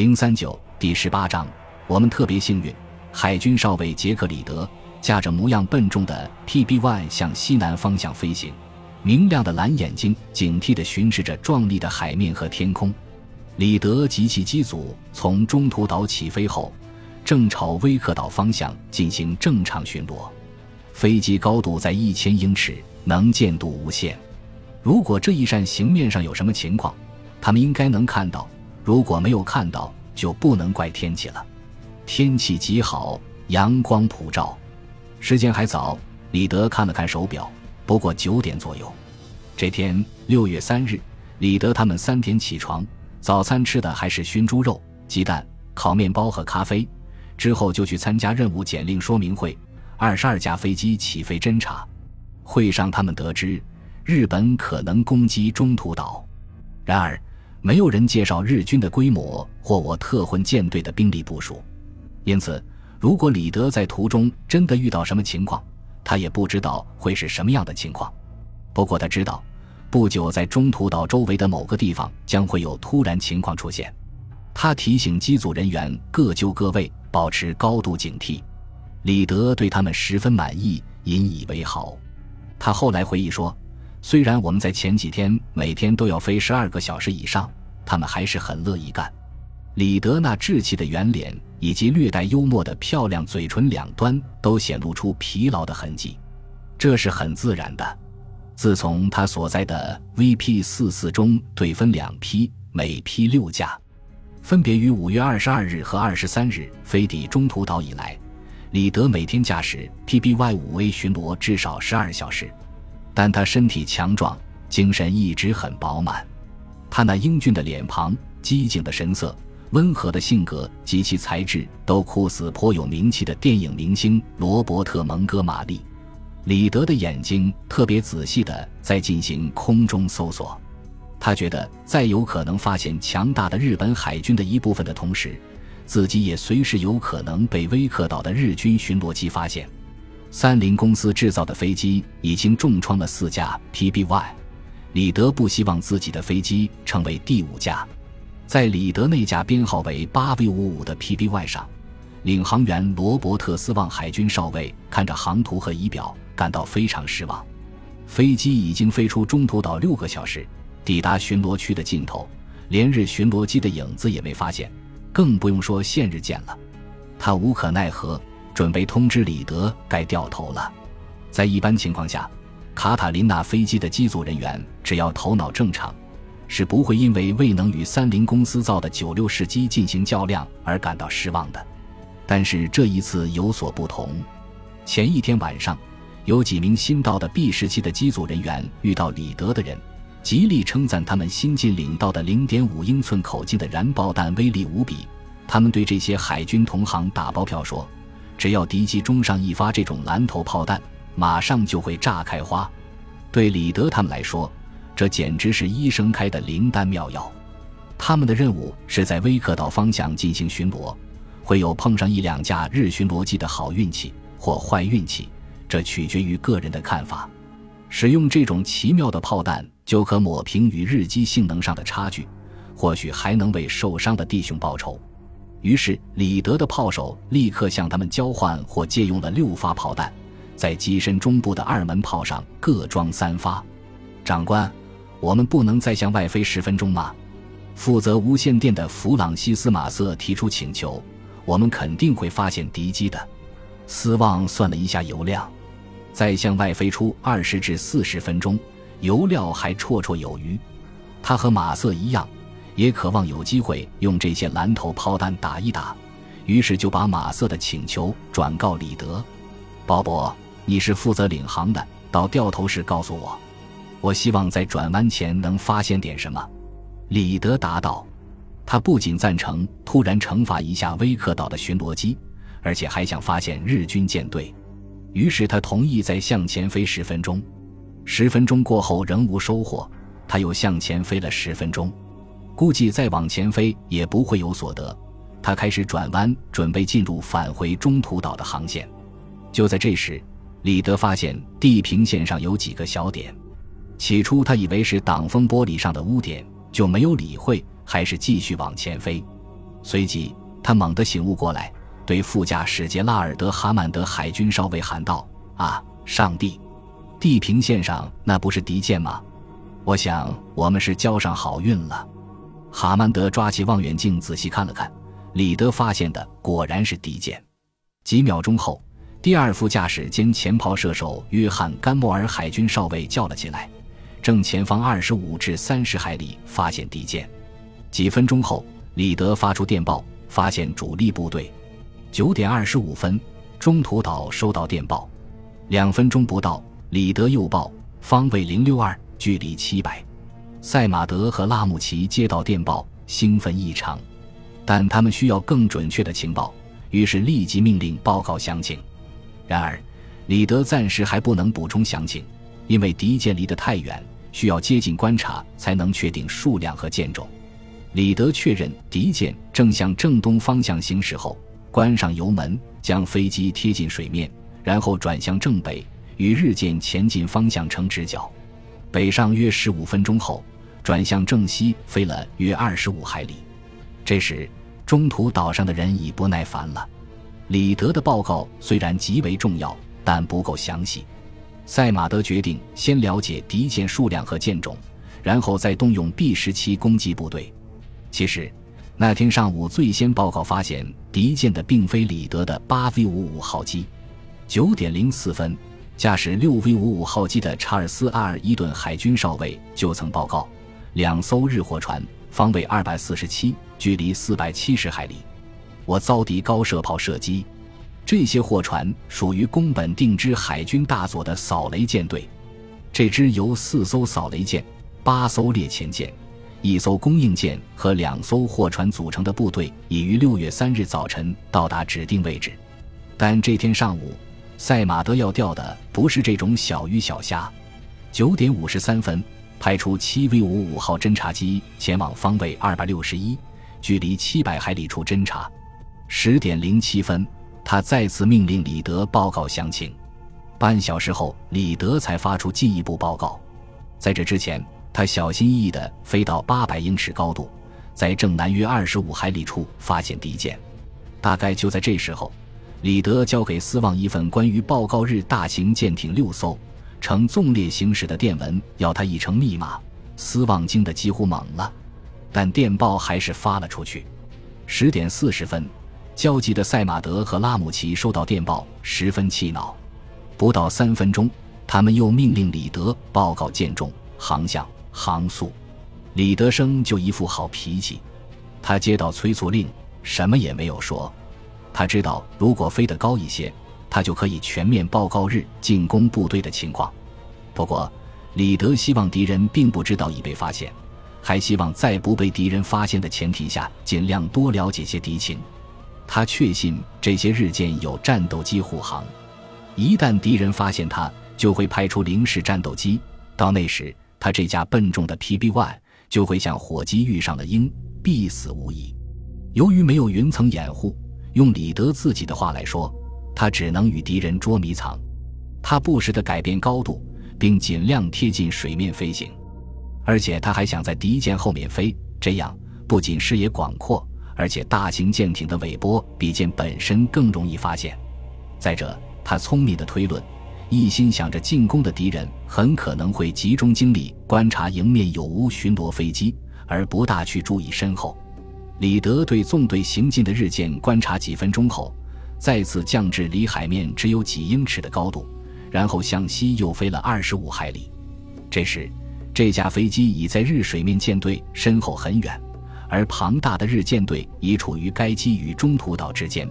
零三九第十八章，我们特别幸运。海军少尉杰克里德驾着模样笨重的 PB-1 向西南方向飞行，明亮的蓝眼睛警惕地巡视着壮丽的海面和天空。里德及其机组从中途岛起飞后，正朝威克岛方向进行正常巡逻。飞机高度在一千英尺，能见度无限。如果这一扇形面上有什么情况，他们应该能看到；如果没有看到，就不能怪天气了。天气极好，阳光普照，时间还早。李德看了看手表，不过九点左右。这天六月三日，李德他们三点起床，早餐吃的还是熏猪肉、鸡蛋、烤面包和咖啡。之后就去参加任务简令说明会。二十二架飞机起飞侦察。会上，他们得知日本可能攻击中途岛。然而，没有人介绍日军的规模或我特混舰队的兵力部署。因此，如果李德在途中真的遇到什么情况，他也不知道会是什么样的情况。不过，他知道不久在中途岛周围的某个地方将会有突然情况出现。他提醒机组人员各就各位，保持高度警惕。李德对他们十分满意，引以为豪。他后来回忆说：“虽然我们在前几天每天都要飞十二个小时以上，他们还是很乐意干。”李德那稚气的圆脸以及略带幽默的漂亮嘴唇两端都显露出疲劳的痕迹，这是很自然的。自从他所在的 VP 四四中队分两批，每批六架，分别于五月二十二日和二十三日飞抵中途岛以来。李德每天驾驶 PBY 五 A 巡逻至少十二小时，但他身体强壮，精神一直很饱满。他那英俊的脸庞、机警的神色、温和的性格及其才智，都酷似颇有名气的电影明星罗伯特·蒙哥马利。李德的眼睛特别仔细地在进行空中搜索，他觉得在有可能发现强大的日本海军的一部分的同时。自己也随时有可能被威克岛的日军巡逻机发现。三菱公司制造的飞机已经重创了四架 PBY，李德不希望自己的飞机成为第五架。在李德那架编号为八 V 五五的 PBY 上，领航员罗伯特斯旺海军少尉看着航图和仪表，感到非常失望。飞机已经飞出中途岛六个小时，抵达巡逻区的尽头，连日巡逻机的影子也没发现。更不用说现日见了，他无可奈何，准备通知李德该掉头了。在一般情况下，卡塔琳娜飞机的机组人员只要头脑正常，是不会因为未能与三菱公司造的九六式机进行较量而感到失望的。但是这一次有所不同。前一天晚上，有几名新到的 B 时期的机组人员遇到李德的人。极力称赞他们新近领到的0.5英寸口径的燃爆弹威力无比。他们对这些海军同行打包票说：“只要敌机中上一发这种蓝头炮弹，马上就会炸开花。”对李德他们来说，这简直是医生开的灵丹妙药。他们的任务是在威克岛方向进行巡逻，会有碰上一两架日巡逻机的好运气或坏运气，这取决于个人的看法。使用这种奇妙的炮弹。就可抹平与日机性能上的差距，或许还能为受伤的弟兄报仇。于是，李德的炮手立刻向他们交换或借用了六发炮弹，在机身中部的二门炮上各装三发。长官，我们不能再向外飞十分钟吗？负责无线电的弗朗西斯马瑟提出请求。我们肯定会发现敌机的。斯旺算了一下油量，再向外飞出二十至四十分钟。油料还绰绰有余，他和马瑟一样，也渴望有机会用这些蓝头炮弹打一打，于是就把马瑟的请求转告李德。鲍勃，你是负责领航的，到掉头时告诉我。我希望在转弯前能发现点什么。李德答道。他不仅赞成突然惩罚一下威克岛的巡逻机，而且还想发现日军舰队，于是他同意再向前飞十分钟。十分钟过后仍无收获，他又向前飞了十分钟，估计再往前飞也不会有所得。他开始转弯，准备进入返回中途岛的航线。就在这时，李德发现地平线上有几个小点。起初他以为是挡风玻璃上的污点，就没有理会，还是继续往前飞。随即，他猛地醒悟过来，对副驾驶杰拉尔德·哈曼德海军少尉喊道：“啊，上帝！地平线上那不是敌舰吗？我想我们是交上好运了。”哈曼德抓起望远镜仔细看了看，李德发现的果然是敌舰。几秒钟后，第二副驾驶兼前炮射手约翰·甘莫尔海军少尉叫了起来：“正前方二十五至三十海里发现敌舰。”几分钟后，李德发出电报，发现主力部队。九点二十五分，中途岛收到电报。两分钟不到，李德又报方位零六二，距离七百。赛马德和拉姆齐接到电报，兴奋异常，但他们需要更准确的情报。于是立即命令报告详情。然而，李德暂时还不能补充详情，因为敌舰离得太远，需要接近观察才能确定数量和舰种。李德确认敌舰正向正东方向行驶后，关上油门，将飞机贴近水面，然后转向正北，与日舰前进方向成直角，北上约十五分钟后，转向正西飞了约二十五海里。这时。中途岛上的人已不耐烦了。李德的报告虽然极为重要，但不够详细。赛马德决定先了解敌舰数量和舰种，然后再动用 B 十七攻击部队。其实，那天上午最先报告发现敌舰的并非李德的八 V 五五号机。九点零四分，驾驶六 V 五五号机的查尔斯·阿尔伊顿海军少尉就曾报告，两艘日货船。方位二百四十七，距离四百七十海里。我遭敌高射炮射击。这些货船属于宫本定之海军大佐的扫雷舰队。这支由四艘扫雷舰、八艘猎潜舰、一艘供应舰和两艘货船组成的部队，已于六月三日早晨到达指定位置。但这天上午，赛马德要钓的不是这种小鱼小虾。九点五十三分。派出七 V 五五号侦察机前往方位二百六十一、距离七百海里处侦察。十点零七分，他再次命令李德报告详情。半小时后，李德才发出进一步报告。在这之前，他小心翼翼地飞到八百英尺高度，在正南约二十五海里处发现敌舰。大概就在这时候，李德交给斯旺一份关于报告日大型舰艇六艘。呈纵列行驶的电文要他译成密码，斯旺惊得几乎懵了，但电报还是发了出去。十点四十分，焦急的赛马德和拉姆齐收到电报，十分气恼。不到三分钟，他们又命令李德报告舰重、航向、航速。李德生就一副好脾气，他接到催促令，什么也没有说。他知道，如果飞得高一些。他就可以全面报告日进攻部队的情况。不过，李德希望敌人并不知道已被发现，还希望在不被敌人发现的前提下，尽量多了解些敌情。他确信这些日舰有战斗机护航，一旦敌人发现他，就会派出零式战斗机。到那时，他这架笨重的 PB-1 就会像火鸡遇上了鹰，必死无疑。由于没有云层掩护，用李德自己的话来说。他只能与敌人捉迷藏，他不时地改变高度，并尽量贴近水面飞行，而且他还想在敌舰后面飞，这样不仅视野广阔，而且大型舰艇的尾波比舰本身更容易发现。再者，他聪明的推论，一心想着进攻的敌人很可能会集中精力观察迎面有无巡逻飞机，而不大去注意身后。李德对纵队行进的日舰观察几分钟后。再次降至离海面只有几英尺的高度，然后向西又飞了二十五海里。这时，这架飞机已在日水面舰队身后很远，而庞大的日舰队已处于该机与中途岛之间。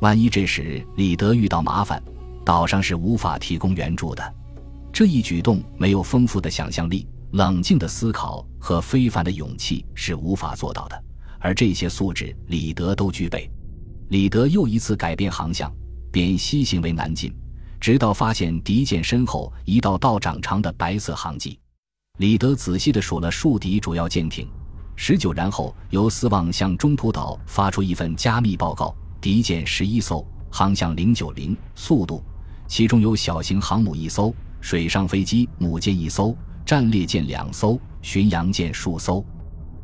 万一这时李德遇到麻烦，岛上是无法提供援助的。这一举动没有丰富的想象力、冷静的思考和非凡的勇气是无法做到的，而这些素质李德都具备。李德又一次改变航向，变西行为南进，直到发现敌舰身后一道道长长的白色航迹。李德仔细地数了数敌主要舰艇，十九，然后由斯旺向中途岛发出一份加密报告：敌舰十一艘，航向零九零，速度，其中有小型航母一艘，水上飞机母舰一艘，战列舰两艘，巡洋舰数艘，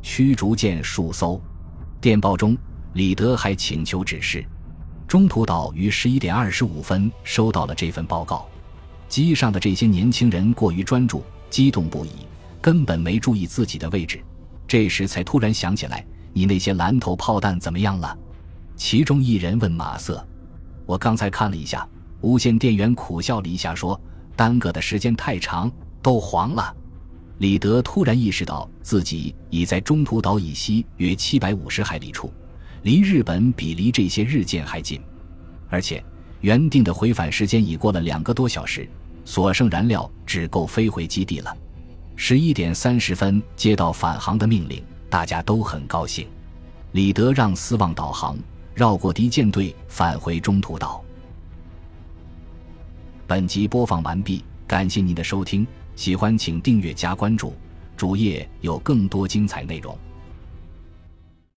驱逐舰数艘。电报中。李德还请求指示。中途岛于十一点二十五分收到了这份报告。机上的这些年轻人过于专注，激动不已，根本没注意自己的位置。这时才突然想起来：“你那些蓝头炮弹怎么样了？”其中一人问马瑟：“我刚才看了一下。”无线电员苦笑了一下，说：“耽搁的时间太长，都黄了。”李德突然意识到自己已在中途岛以西约七百五十海里处，离日本比离这些日舰还近，而且原定的回返时间已过了两个多小时，所剩燃料只够飞回基地了。十一点三十分接到返航的命令，大家都很高兴。李德让斯旺导航，绕过敌舰队返回中途岛。本集播放完毕，感谢您的收听，喜欢请订阅加关注，主页有更多精彩内容。